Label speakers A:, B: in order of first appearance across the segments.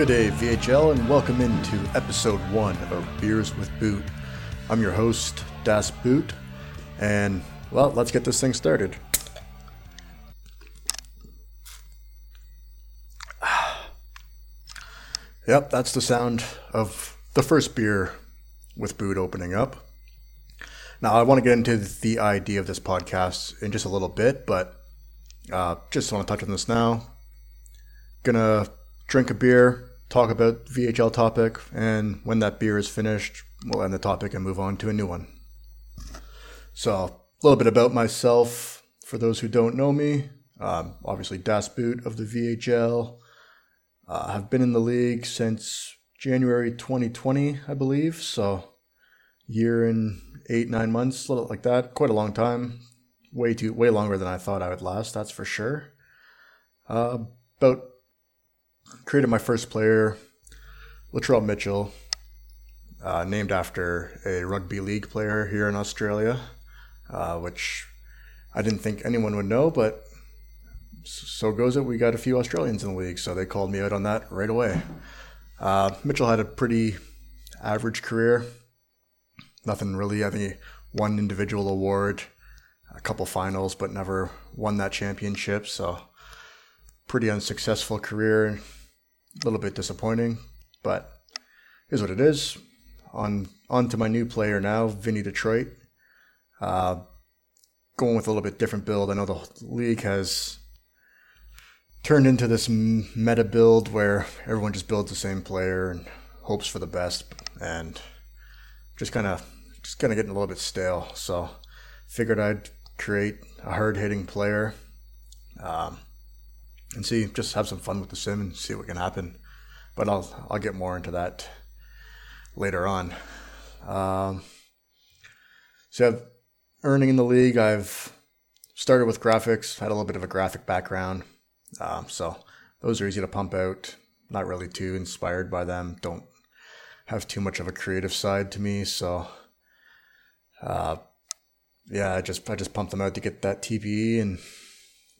A: Good day, VHL, and welcome into episode one of Beers with Boot. I'm your host, Das Boot, and well, let's get this thing started. Yep, that's the sound of the first beer with Boot opening up. Now, I want to get into the idea of this podcast in just a little bit, but uh, just want to touch on this now. Gonna drink a beer, talk about VHL topic, and when that beer is finished, we'll end the topic and move on to a new one. So, a little bit about myself for those who don't know me. Um, obviously, Das Boot of the VHL. Uh, I've been in the league since January 2020, I believe. So, year and eight, nine months, a little like that. Quite a long time. Way too, way longer than I thought I would last. That's for sure. Uh, about created my first player, Latrell Mitchell, uh, named after a rugby league player here in Australia, uh, which I didn't think anyone would know, but so goes it. We got a few Australians in the league, so they called me out on that right away. Uh, Mitchell had a pretty average career. Nothing really. I think won individual award, a couple finals, but never won that championship. So pretty unsuccessful career. A little bit disappointing, but is what it is. On on to my new player now, Vinny Detroit. Uh, going with a little bit different build. I know the league has turned into this meta build where everyone just builds the same player and hopes for the best, and just kind of just kind of getting a little bit stale. So figured I'd create a hard hitting player, um, and see just have some fun with the sim and see what can happen. But I'll I'll get more into that later on. Um, so I've earning in the league. I've started with graphics, had a little bit of a graphic background. Um, so those are easy to pump out. Not really too inspired by them. Don't have too much of a creative side to me. So, uh, yeah, I just I just pump them out to get that TPE, and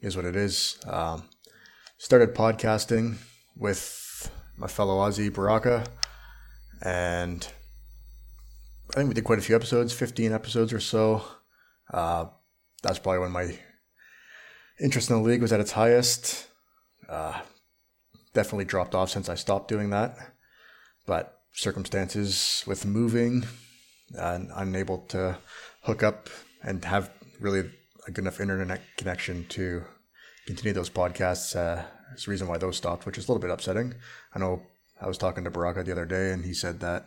A: is what it is. Um, started podcasting with my fellow Aussie Baraka, and I think we did quite a few episodes, fifteen episodes or so. Uh, that's probably when my interest in the league was at its highest. Uh, definitely dropped off since I stopped doing that. But circumstances with moving and unable to hook up and have really a good enough internet connection to continue those podcasts uh, is the reason why those stopped, which is a little bit upsetting. I know I was talking to Baraka the other day, and he said that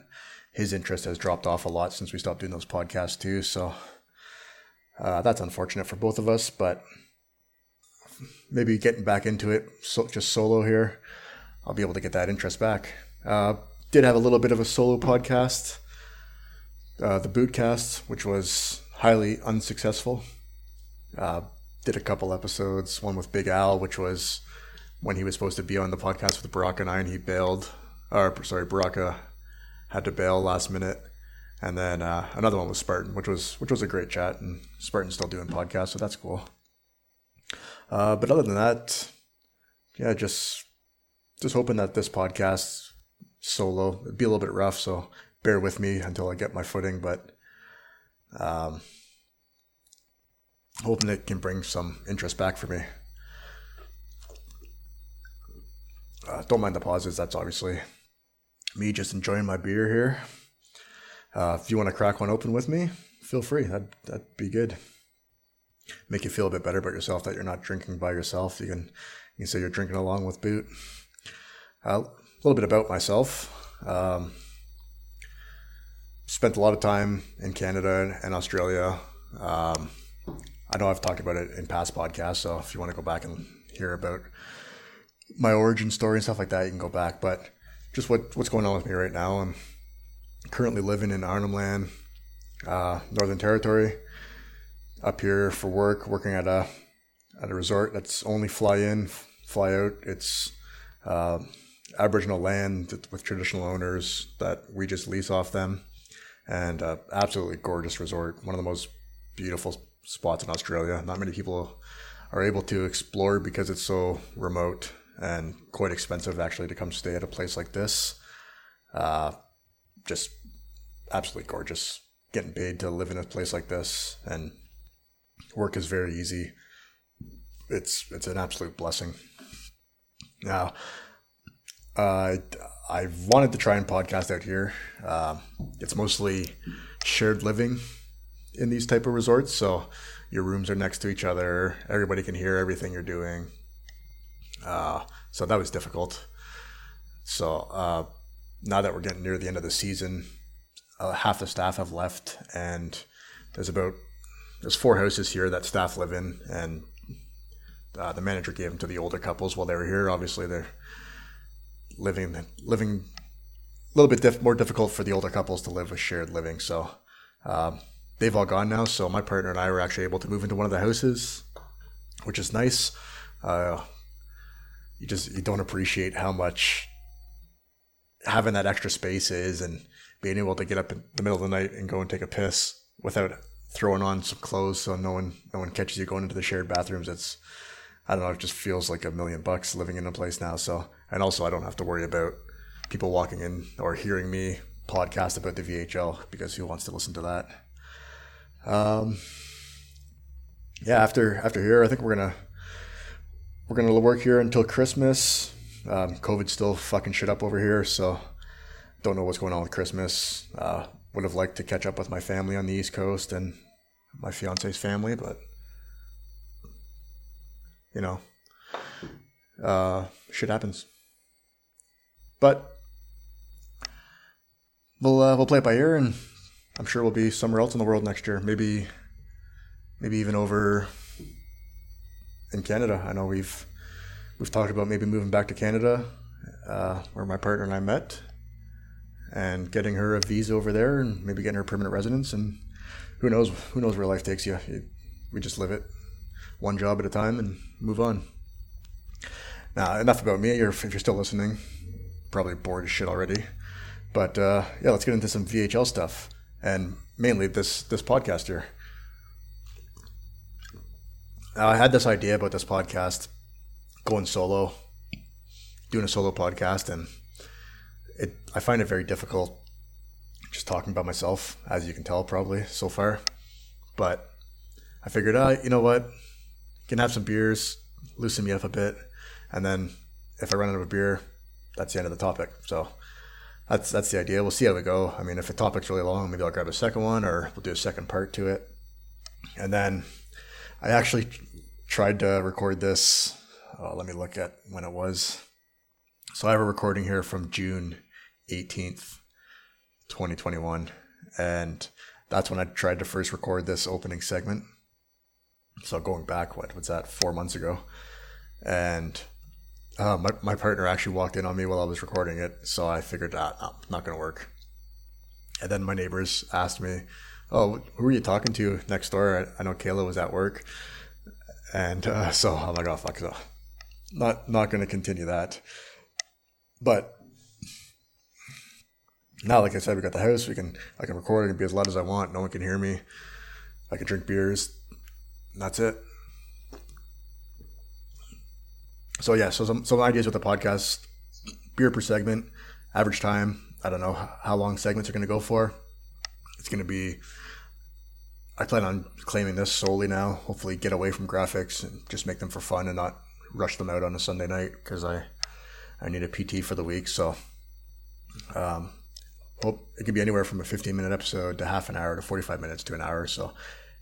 A: his interest has dropped off a lot since we stopped doing those podcasts too. So uh, that's unfortunate for both of us, but maybe getting back into it, so, just solo here, I'll be able to get that interest back. Uh, did have a little bit of a solo podcast, uh, the Bootcast, which was highly unsuccessful. Uh, did a couple episodes, one with Big Al, which was when he was supposed to be on the podcast with Baraka and I, and he bailed. Or sorry, Baraka had to bail last minute, and then uh, another one was Spartan, which was which was a great chat, and Spartan's still doing podcasts, so that's cool. Uh, but other than that, yeah, just just hoping that this podcast solo it'd be a little bit rough, so bear with me until I get my footing. But um, hoping it can bring some interest back for me. Uh, don't mind the pauses. That's obviously me just enjoying my beer here. Uh, if you want to crack one open with me, feel free. That'd, that'd be good. Make you feel a bit better about yourself that you're not drinking by yourself. You can, you can say you're drinking along with Boot. Uh, a little bit about myself. Um, spent a lot of time in Canada and Australia. Um, I know I've talked about it in past podcasts, so if you want to go back and hear about my origin story and stuff like that, you can go back. But just what what's going on with me right now. I'm currently living in Arnhem Land, uh, Northern Territory, up here for work, working at a at a resort that's only fly in, fly out. It's uh, Aboriginal land with traditional owners that we just lease off them, and uh, absolutely gorgeous resort. One of the most beautiful spots in Australia. Not many people are able to explore because it's so remote and quite expensive actually to come stay at a place like this. Uh, just absolutely gorgeous. Getting paid to live in a place like this and work is very easy. It's it's an absolute blessing. Now, uh, I wanted to try and podcast out here. Uh, it's mostly shared living in these type of resorts, so your rooms are next to each other. Everybody can hear everything you're doing. Uh, so that was difficult. So uh, now that we're getting near the end of the season, uh, half the staff have left, and there's about there's four houses here that staff live in, and uh, the manager gave them to the older couples while they were here. Obviously, they're living living a little bit diff- more difficult for the older couples to live with shared living. So um, they've all gone now. So my partner and I were actually able to move into one of the houses, which is nice. Uh, you just you don't appreciate how much having that extra space is, and being able to get up in the middle of the night and go and take a piss without throwing on some clothes so no one no one catches you going into the shared bathrooms. It's I don't know. It just feels like a million bucks living in a place now. So and also I don't have to worry about people walking in or hearing me podcast about the VHL because who wants to listen to that? Um, yeah, after after here, I think we're gonna we're gonna work here until Christmas. Um, COVID's still fucking shit up over here, so don't know what's going on with Christmas. Uh, would have liked to catch up with my family on the East Coast and my fiance's family, but you know, uh, shit happens. But we'll uh, we'll play it by ear, and I'm sure we'll be somewhere else in the world next year. Maybe, maybe even over in Canada. I know we've we've talked about maybe moving back to Canada, uh, where my partner and I met, and getting her a visa over there, and maybe getting her permanent residence. And who knows? Who knows where life takes you? We just live it, one job at a time, and move on. Now, enough about me. You're, if you're still listening, probably bored as shit already. But uh, yeah, let's get into some VHL stuff, and mainly this this podcast here. Now, I had this idea about this podcast going solo, doing a solo podcast, and it I find it very difficult just talking about myself, as you can tell probably so far. But I figured, uh, you know what, can have some beers, loosen me up a bit, and then if I run out of a beer, that's the end of the topic. So that's that's the idea. We'll see how we go. I mean, if the topic's really long, maybe I'll grab a second one, or we'll do a second part to it. And then I actually tried to record this. Uh, let me look at when it was. So I have a recording here from June 18th, 2021, and that's when I tried to first record this opening segment. So going back, what was that? Four months ago, and uh, my, my partner actually walked in on me while I was recording it, so I figured, ah, no, not going to work. And then my neighbors asked me, "Oh, who are you talking to next door?" I, I know Kayla was at work, and uh, so I'm like, "Oh fuck, so not not going to continue that." But now, like I said, we got the house. We can I can record. Can be as loud as I want. No one can hear me. I can drink beers. that's it. So yeah, so some some ideas with the podcast: beer per segment, average time. I don't know how long segments are going to go for. It's going to be. I plan on claiming this solely now. Hopefully, get away from graphics and just make them for fun and not rush them out on a Sunday night because I I need a PT for the week. So, um, hope it could be anywhere from a 15 minute episode to half an hour to 45 minutes to an hour. So,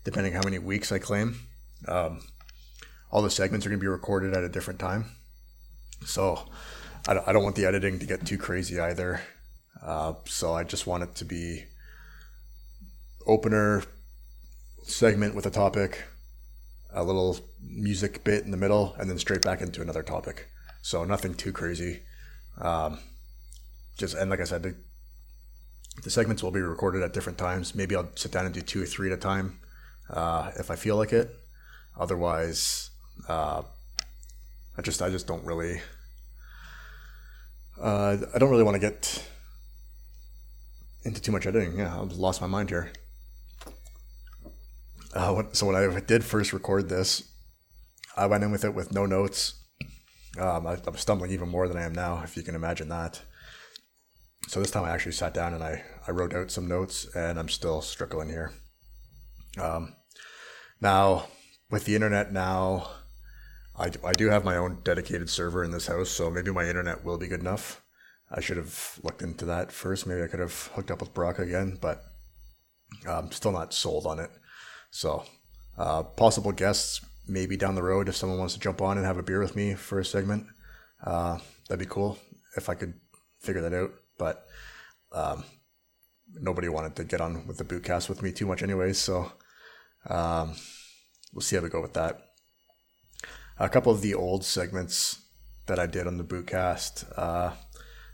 A: depending how many weeks I claim. Um, all the segments are going to be recorded at a different time. So I don't, I don't want the editing to get too crazy either. Uh, so I just want it to be opener segment with a topic, a little music bit in the middle, and then straight back into another topic. So nothing too crazy. Um, just and like I said, the, the, segments will be recorded at different times. Maybe I'll sit down and do two or three at a time uh, if I feel like it. Otherwise, uh, I just I just don't really uh, I don't really want to get into too much editing. Yeah, I've lost my mind here. Uh, so when I did first record this, I went in with it with no notes, Um, I, I'm stumbling even more than I am now, if you can imagine that. So this time I actually sat down and I, I wrote out some notes, and I'm still struggling here. Um, now, with the internet now, I, I do have my own dedicated server in this house, so maybe my internet will be good enough. I should have looked into that first. Maybe I could have hooked up with Brock again, but I'm still not sold on it. So, uh, possible guests maybe down the road if someone wants to jump on and have a beer with me for a segment. Uh, that'd be cool if I could figure that out. But um, nobody wanted to get on with the bootcast with me too much, anyways. So um, we'll see how we go with that. A couple of the old segments that I did on the bootcast uh,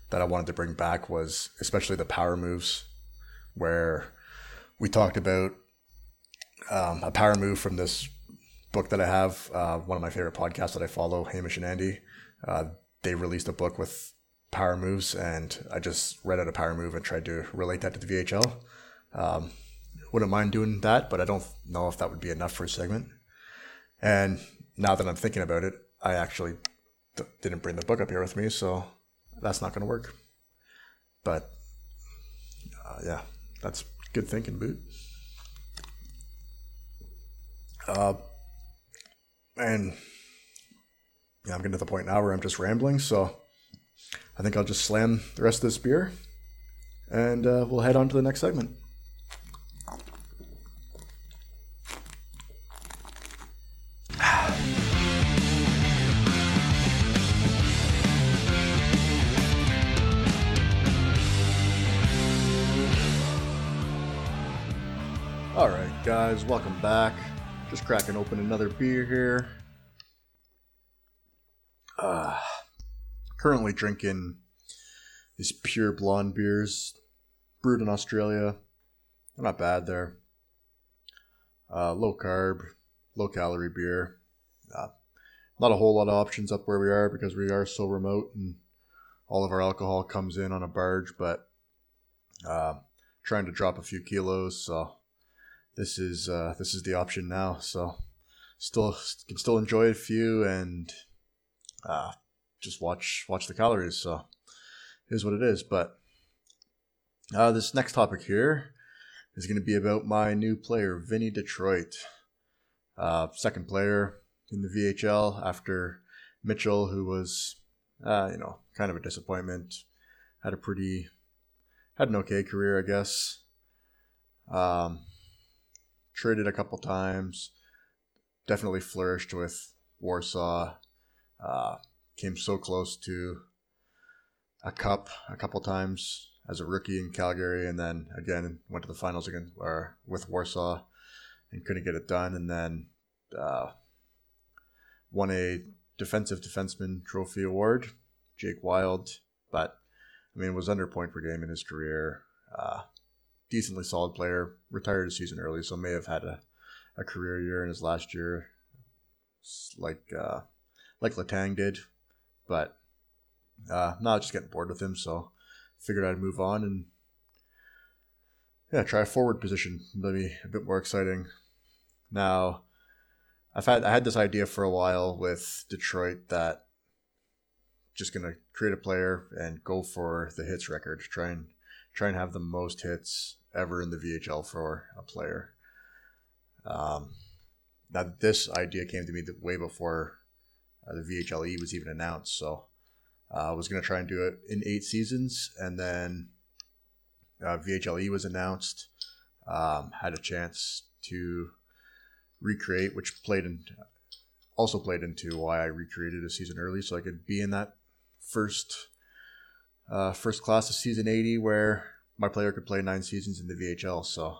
A: that I wanted to bring back was especially the power moves, where we talked about um, a power move from this book that I have. Uh, one of my favorite podcasts that I follow, Hamish and Andy. Uh, they released a book with power moves, and I just read out a power move and tried to relate that to the VHL. Um, wouldn't mind doing that, but I don't know if that would be enough for a segment. And now that I'm thinking about it, I actually d- didn't bring the book up here with me, so that's not going to work. But uh, yeah, that's good thinking, boot. Uh, and yeah, I'm getting to the point now where I'm just rambling, so I think I'll just slam the rest of this beer, and uh, we'll head on to the next segment. Guys, welcome back. Just cracking open another beer here. Uh, currently drinking these pure blonde beers brewed in Australia. They're not bad there. Uh, low carb, low calorie beer. Uh, not a whole lot of options up where we are because we are so remote and all of our alcohol comes in on a barge, but uh, trying to drop a few kilos, so this is uh, this is the option now. So still can still enjoy a few and uh, just watch watch the calories. So here's what it is. But uh, this next topic here is going to be about my new player, Vinny Detroit, uh, second player in the VHL after Mitchell, who was uh, you know kind of a disappointment. Had a pretty had an okay career, I guess. Um, traded a couple times. Definitely flourished with Warsaw. Uh, came so close to a cup a couple times as a rookie in Calgary, and then again went to the finals again or with Warsaw and couldn't get it done, and then uh, won a defensive defenseman trophy award, Jake Wild, but I mean was under point per game in his career. Uh, decently solid player. Retired a season early, so may have had a, a career year in his last year, like uh, like Letang did. But uh, not just getting bored with him, so figured I'd move on and yeah, try a forward position. Maybe a bit more exciting. Now, I've had I had this idea for a while with Detroit that just gonna create a player and go for the hits record. Try and try and have the most hits ever in the VHL for a player. Um, now this idea came to me way before uh, the VHLE was even announced, so uh, I was going to try and do it in eight seasons, and then uh, VHLE was announced. Um, had a chance to recreate, which played in also played into why I recreated a season early, so I could be in that first uh, first class of season 80 where my player could play nine seasons in the VHL. So,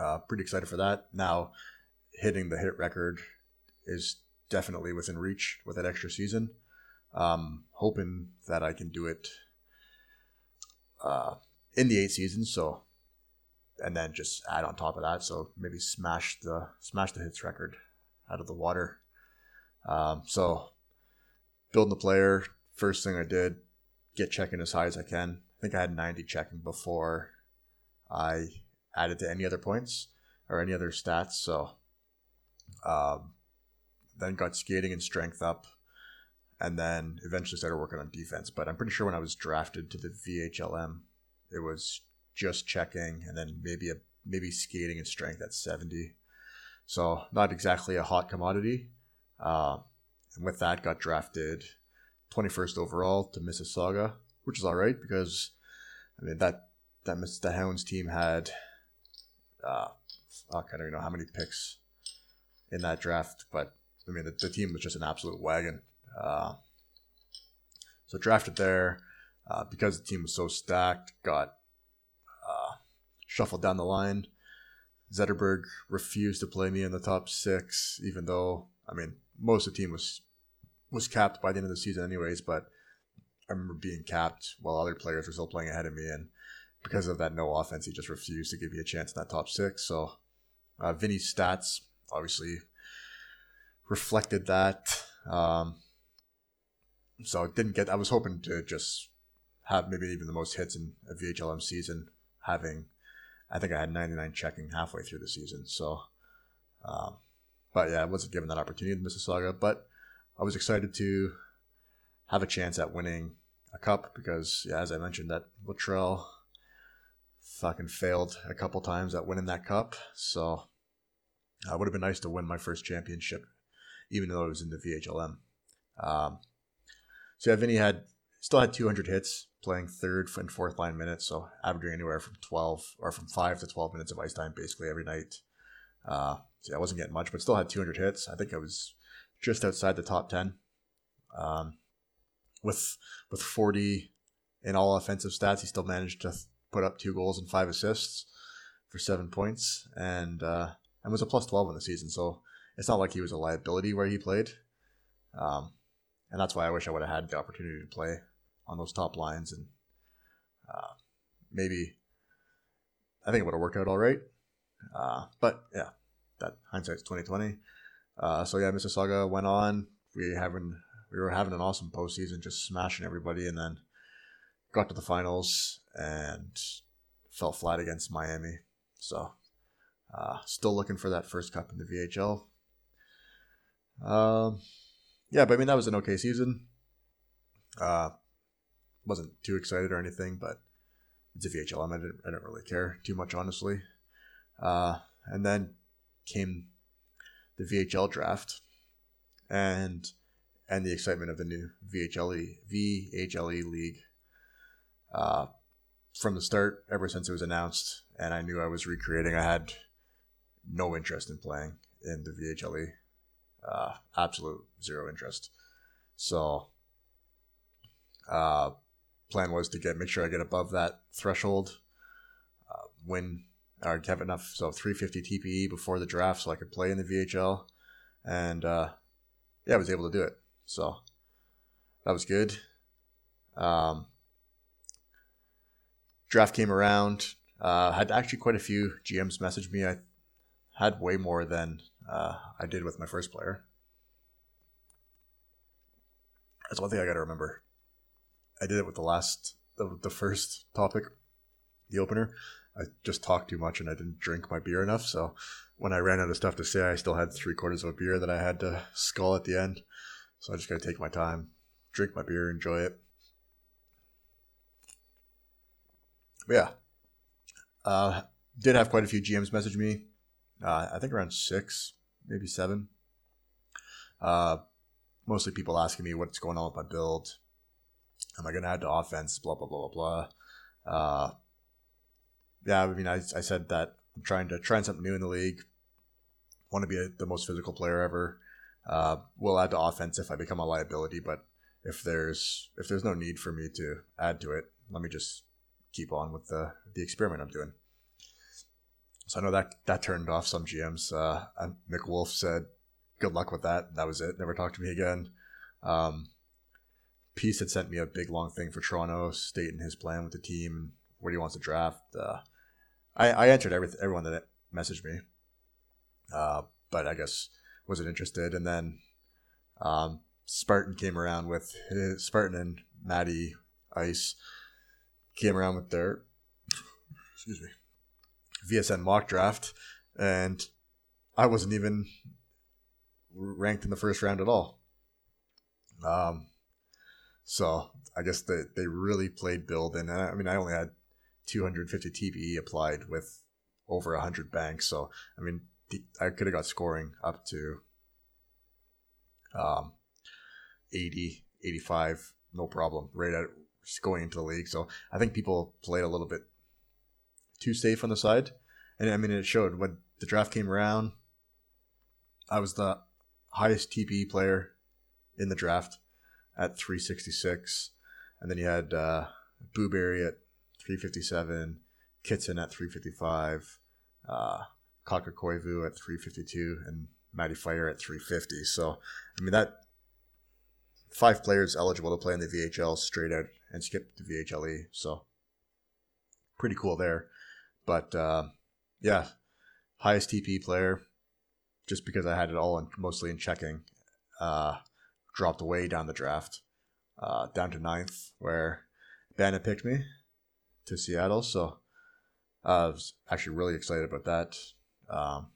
A: uh, pretty excited for that. Now, hitting the hit record is definitely within reach with that extra season. Um, hoping that I can do it uh, in the eight seasons. So, and then just add on top of that. So maybe smash the smash the hits record out of the water. Um, so, building the player. First thing I did, get checking as high as I can think I had 90 checking before I added to any other points or any other stats. So um, then got skating and strength up and then eventually started working on defense. But I'm pretty sure when I was drafted to the VHLM, it was just checking and then maybe a maybe skating and strength at 70. So not exactly a hot commodity. Uh, and with that, got drafted 21st overall to Mississauga, which is all right because I mean that that the Hounds team had uh, I don't even know how many picks in that draft, but I mean the, the team was just an absolute wagon. Uh, so drafted there uh, because the team was so stacked, got uh, shuffled down the line. Zetterberg refused to play me in the top six, even though I mean most of the team was was capped by the end of the season, anyways. But I remember being capped while other players were still playing ahead of me, and because of that no offense, he just refused to give me a chance in that top six. So uh, Vinny's stats obviously reflected that. Um, so didn't get. I was hoping to just have maybe even the most hits in a VHLM season, having. I think I had 99 checking halfway through the season. So, um, but yeah, I wasn't given that opportunity in Mississauga. But I was excited to have a chance at winning a cup because, yeah, as I mentioned, that Latrell fucking failed a couple times at winning that cup. So uh, it would have been nice to win my first championship, even though it was in the VHLM. Um, so yeah, Vinny had still had 200 hits playing third and fourth line minutes, so averaging anywhere from 12 or from five to 12 minutes of ice time basically every night. Uh, so I wasn't getting much, but still had 200 hits. I think I was just outside the top 10. Um, with with 40 in all offensive stats, he still managed to put up two goals and five assists for seven points, and uh, and was a plus 12 in the season. So it's not like he was a liability where he played. Um, and that's why I wish I would have had the opportunity to play on those top lines and uh, maybe I think it would have worked out all right. Uh, but yeah, that hindsight's twenty twenty. Uh, so yeah, Mississauga went on. We having we were having an awesome postseason, just smashing everybody, and then got to the finals and fell flat against Miami. So uh, still looking for that first cup in the VHL. Um, yeah, but I mean that was an okay season. Uh, wasn't too excited or anything, but it's a VHL. I didn't, I didn't really care too much, honestly. Uh, and then came the VHL draft, and and the excitement of the new VHLE VHLE league. Uh, from the start, ever since it was announced, and I knew I was recreating, I had no interest in playing in the VHLE uh, absolute zero interest. So, uh, plan was to get make sure I get above that threshold, uh, win or have enough so 350 TPE before the draft so I could play in the VHL, and uh, yeah, I was able to do it. So that was good. Um, draft came around. Uh, had actually quite a few GMs message me. I had way more than uh, I did with my first player. That's one thing I got to remember. I did it with the last, the, the first topic, the opener. I just talked too much and I didn't drink my beer enough. So when I ran out of stuff to say, I still had three quarters of a beer that I had to skull at the end. So I just got to take my time, drink my beer, enjoy it. But yeah, uh, did have quite a few GMs message me uh, I think around six, maybe seven. Uh, mostly people asking me what's going on with my build. Am I going to add to offense? Blah, blah, blah, blah, blah. Uh, yeah, I mean, I, I said that I'm trying to try something new in the league. Want to be a, the most physical player ever. Uh, will add to offense if I become a liability, but if there's if there's no need for me to add to it, let me just keep on with the the experiment I'm doing. So I know that that turned off some GMs. Uh, and Mick Wolf said, "Good luck with that." That was it. Never talked to me again. Um, Peace had sent me a big long thing for Toronto, stating his plan with the team and where he wants to draft. Uh, I, I answered every, everyone that messaged me, uh, but I guess wasn't interested. And then um, Spartan came around with his, Spartan and Maddie Ice came around with their excuse me VSN mock draft, and I wasn't even ranked in the first round at all. Um, So I guess they, they really played build. And I mean, I only had 250 TPE applied with over 100 banks. So, I mean, I could have got scoring up to um, 80, 85, no problem, right at going into the league. So I think people played a little bit too safe on the side. And I mean, it showed when the draft came around, I was the highest TPE player in the draft at 366. And then you had uh, Booberry at 357, Kitson at 355, uh, Koivu at 352, and Matty Fire at 350. So, I mean, that five players eligible to play in the VHL straight out and skip the VHLE. So, pretty cool there. But uh, yeah, highest TP player, just because I had it all in, mostly in checking, uh, dropped way down the draft, uh, down to ninth, where Bandit picked me to Seattle. So I was actually really excited about that. Um,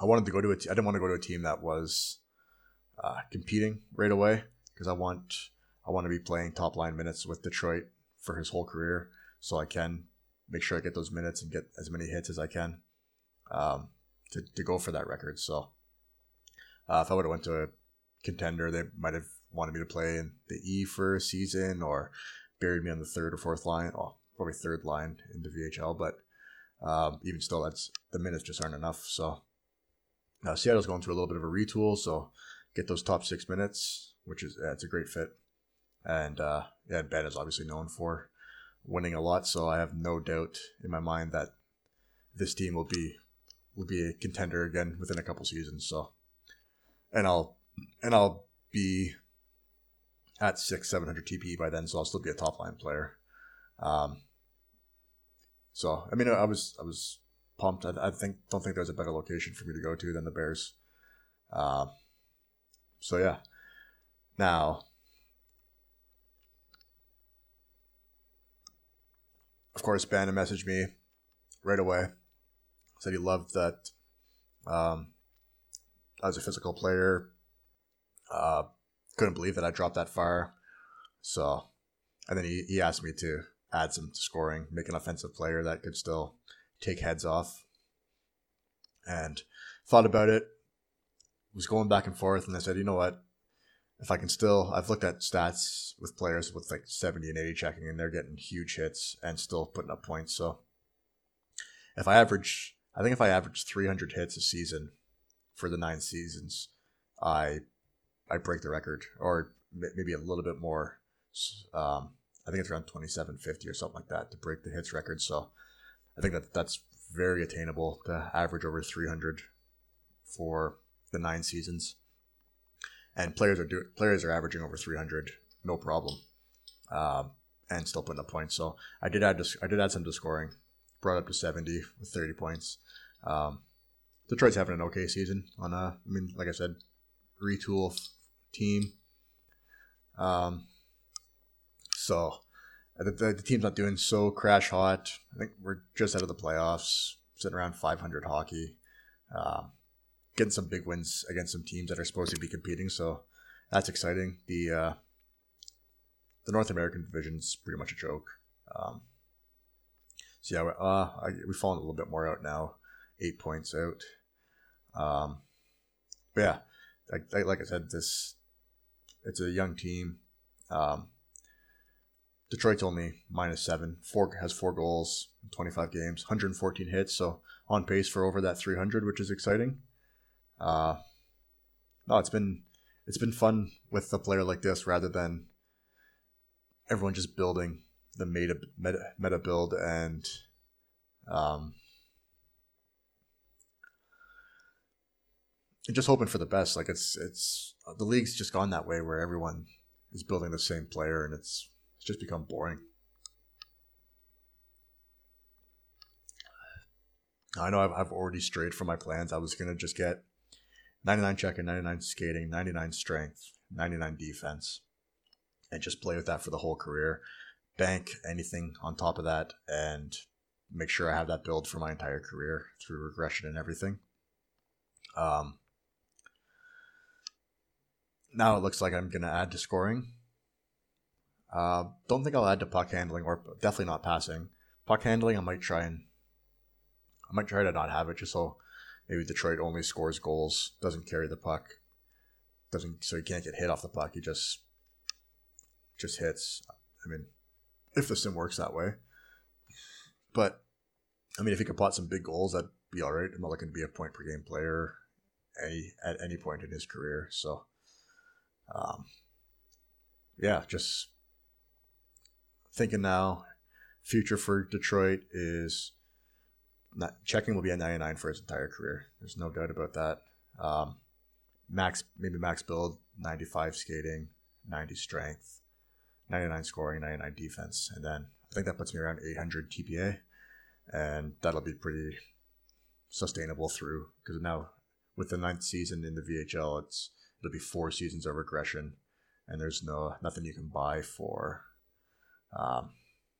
A: I wanted to go to a. T- I didn't want to go to a team that was uh, competing right away because I want I want to be playing top line minutes with Detroit for his whole career, so I can make sure I get those minutes and get as many hits as I can um, to to go for that record. So uh, if I would have went to a contender, they might have wanted me to play in the E for a season or buried me on the third or fourth line. Well, probably third line in the VHL, but um, even still, that's the minutes just aren't enough. So Seattle's going through a little bit of a retool, so get those top six minutes, which is yeah, it's a great fit. And uh, yeah, Ben is obviously known for winning a lot, so I have no doubt in my mind that this team will be will be a contender again within a couple seasons. So, and I'll and I'll be at six, seven hundred TP by then, so I'll still be a top line player. Um, so I mean, I was I was pumped. I, I, think don't think there's a better location for me to go to than the Bears. Uh, so yeah. Now, of course, Bannon messaged me right away. Said he loved that um, I was a physical player. Uh, couldn't believe that I dropped that far. So, and then he, he asked me to add some scoring, make an offensive player that could still take heads off. And thought about it, was going back and forth, and I said, you know what? If I can still, I've looked at stats with players with like 70 and 80 checking, and they're getting huge hits and still putting up points. So if I average, I think if I average 300 hits a season for the nine seasons, I I break the record, or maybe a little bit more. Um, I think it's around 2750 or something like that to break the hits record. So I think that that's very attainable to average over 300 for the nine seasons. And players are do, players are averaging over 300, no problem, um, and still putting up points. So I did add I did add some to scoring, brought up to 70 with 30 points. Um, Detroit's having an okay season. On a, I mean, like I said, retool team. Um, so the, the, the, team's not doing so crash hot. I think we're just out of the playoffs, sitting around 500 hockey, um, getting some big wins against some teams that are supposed to be competing. So that's exciting. The uh, the North American division's pretty much a joke. Um, so yeah, uh, I, we've fallen a little bit more out now, eight points out. Um, but yeah, like, like I said, this it's a young team. Um, Detroit's only minus seven. Four has four goals, twenty five games, one hundred fourteen hits. So on pace for over that three hundred, which is exciting. Uh, no, it's been it's been fun with a player like this rather than everyone just building the meta meta, meta build and um, and just hoping for the best. Like it's it's the league's just gone that way where everyone is building the same player and it's it's just become boring. I know I've, I've already strayed from my plans. I was gonna just get 99 checking, 99 skating, 99 strength, 99 defense, and just play with that for the whole career. Bank anything on top of that, and make sure I have that build for my entire career through regression and everything. Um, now it looks like I'm going to add to scoring Uh, don't think I'll add to puck handling or definitely not passing. Puck handling, I might try and I might try to not have it just so maybe Detroit only scores goals, doesn't carry the puck, doesn't so he can't get hit off the puck. He just just hits. I mean, if the sim works that way, but I mean, if he could pot some big goals, that'd be all right. I'm not looking to be a point per game player any at any point in his career. So, um, yeah, just thinking now. Future for Detroit is not, checking will be a 99 for his entire career. There's no doubt about that. Um, max, maybe max build, 95 skating, 90 strength, 99 scoring, 99 defense, and then I think that puts me around 800 TPA, and that'll be pretty sustainable through because now with the ninth season in the VHL, it's it'll be four seasons of regression, and there's no nothing you can buy for um,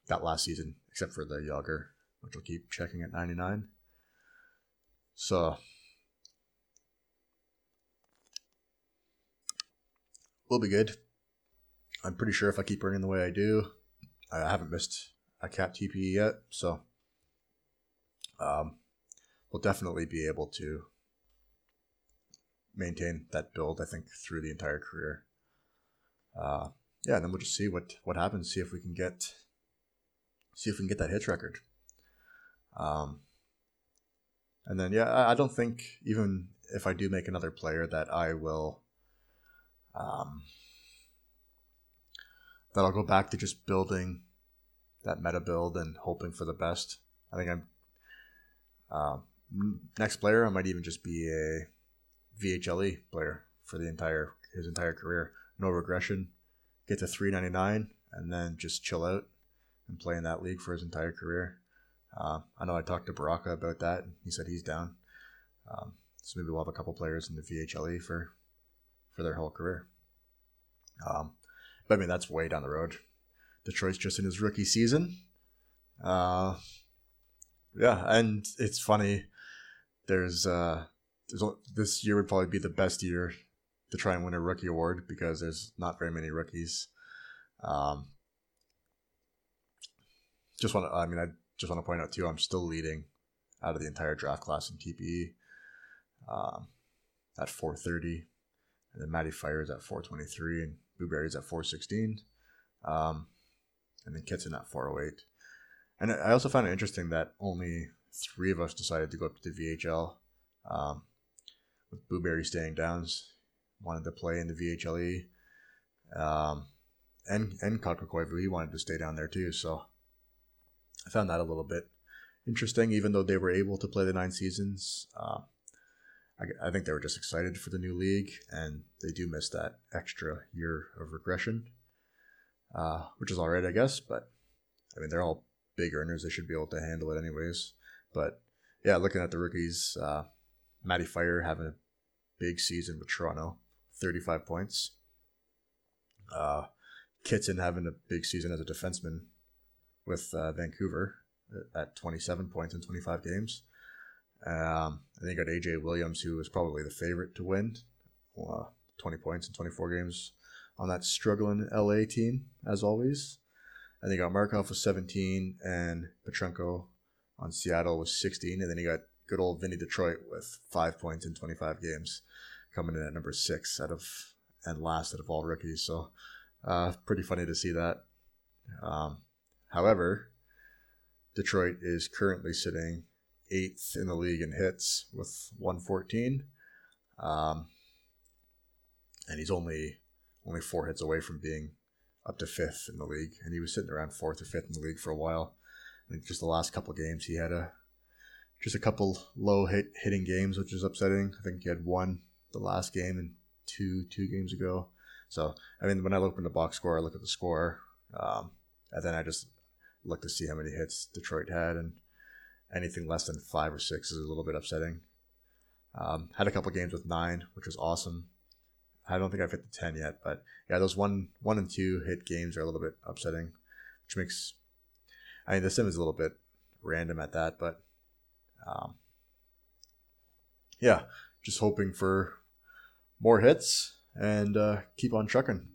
A: that last season except for the Jagr, which will keep checking at 99. So we'll be good. I'm pretty sure if I keep running the way I do, I haven't missed a cap TPE yet, so um, we'll definitely be able to maintain that build. I think through the entire career. Uh, yeah, then we'll just see what what happens. See if we can get see if we can get that hits record. Um, and then yeah, I, I don't think even if I do make another player that I will um, that I'll go back to just building that meta build and hoping for the best. I think I'm uh, next player. I might even just be a VHLE player for the entire his entire career. No regression. Get to 399 and then just chill out and play in that league for his entire career. Uh, I know I talked to Baraka about that. He said he's down. Um, so maybe we'll have a couple players in the VHLE for for their whole career. Um, but I mean, that's way down the road. Detroit's just in his rookie season. Uh, yeah, and it's funny. There's, uh, there's this year would probably be the best year to try and win a rookie award because there's not very many rookies. Um, just want to, I mean, I just want to point out too, I'm still leading out of the entire draft class in TPE um, at 430. And then Matty is at 423 and Blueberries at 416. Um, and then Kitson at 408. And I also found it interesting that only three of us decided to go up to the VHL. Um, with Blueberry staying down, wanted to play in the VHLE. Um, and and Kakakoivu, he wanted to stay down there too. So I found that a little bit interesting, even though they were able to play the nine seasons. Uh, I, I think they were just excited for the new league, and they do miss that extra year of regression, uh, which is all right, I guess. But I mean, they're all big earners; they should be able to handle it anyways. But yeah, looking at the rookies, uh, Matty Fire having a big season with Toronto, thirty-five points. Uh, Kitson having a big season as a defenseman with uh, Vancouver at 27 points in 25 games. Um, and then you got AJ Williams, who was probably the favorite to win, uh, 20 points in 24 games on that struggling LA team, as always. And then you got Markov with 17 and Petrenko on Seattle with 16. And then you got good old Vinny Detroit with five points in 25 games, coming in at number six out of and last out of all rookies. So, uh, pretty funny to see that. Um, however, Detroit is currently sitting eighth in the league in hits with 114. Um, and he's only only four hits away from being up to fifth in the league. And he was sitting around fourth or fifth in the league for a while. And just the last couple games, he had a just a couple low hit hitting games, which is upsetting. I think he had one the last game and two two games ago. So I mean, when I look in the box score, I look at the score, um, and then I just look to see how many hits Detroit had, and anything less than five or six is a little bit upsetting. Um, had a couple games with nine, which was awesome. I don't think I've hit the ten yet, but yeah, those one one and two hit games are a little bit upsetting, which makes. I mean, the sim is a little bit random at that, but um, yeah, just hoping for more hits and uh, keep on trucking.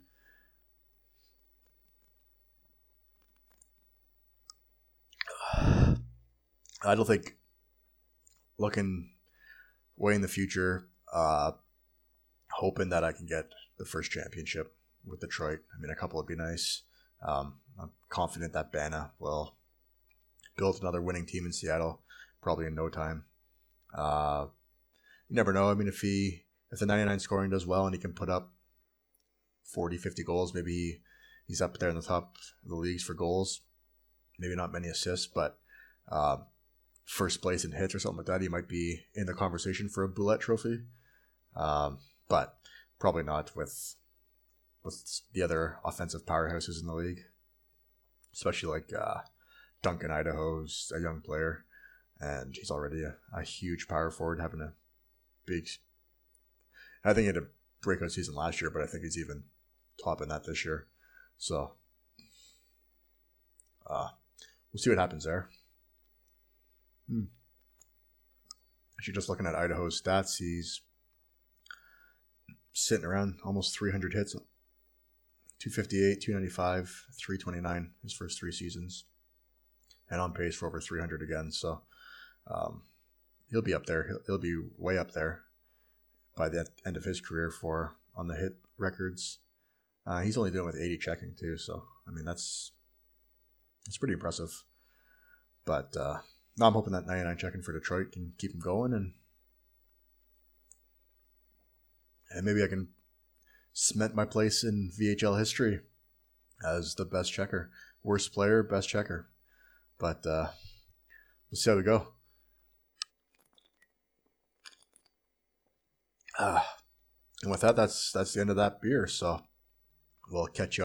A: I don't think looking way in the future, uh, hoping that I can get the first championship with Detroit. I mean, a couple would be nice. Um, I'm confident that Bana will build another winning team in Seattle, probably in no time. Uh, you never know. I mean, if he if the 99 scoring does well and he can put up 40, 50 goals, maybe he's up there in the top of the leagues for goals. Maybe not many assists, but uh, first place in hits or something like that, he might be in the conversation for a Bullet Trophy. Um, but probably not with with the other offensive powerhouses in the league, especially like uh, Duncan Idaho's a young player, and he's already a, a huge power forward, having a big. I think he had a breakout season last year, but I think he's even topping that this year. So, uh, we'll see what happens there. Hmm. Actually, just looking at Idaho's stats, he's sitting around almost 300 hits 258, 295, 329 his first three seasons, and on pace for over 300 again. So um, he'll be up there. He'll, he'll, be way up there by the end of his career for on the hit records. Uh, he's only doing with 80 checking too. So I mean that's that's pretty impressive. But uh, I'm hoping that 99 checking for Detroit can keep him going and and maybe I can cement my place in VHL history as the best checker, worst player, best checker. But uh, we'll see how we go. Uh, and with that, that's that's the end of that beer. So we'll catch you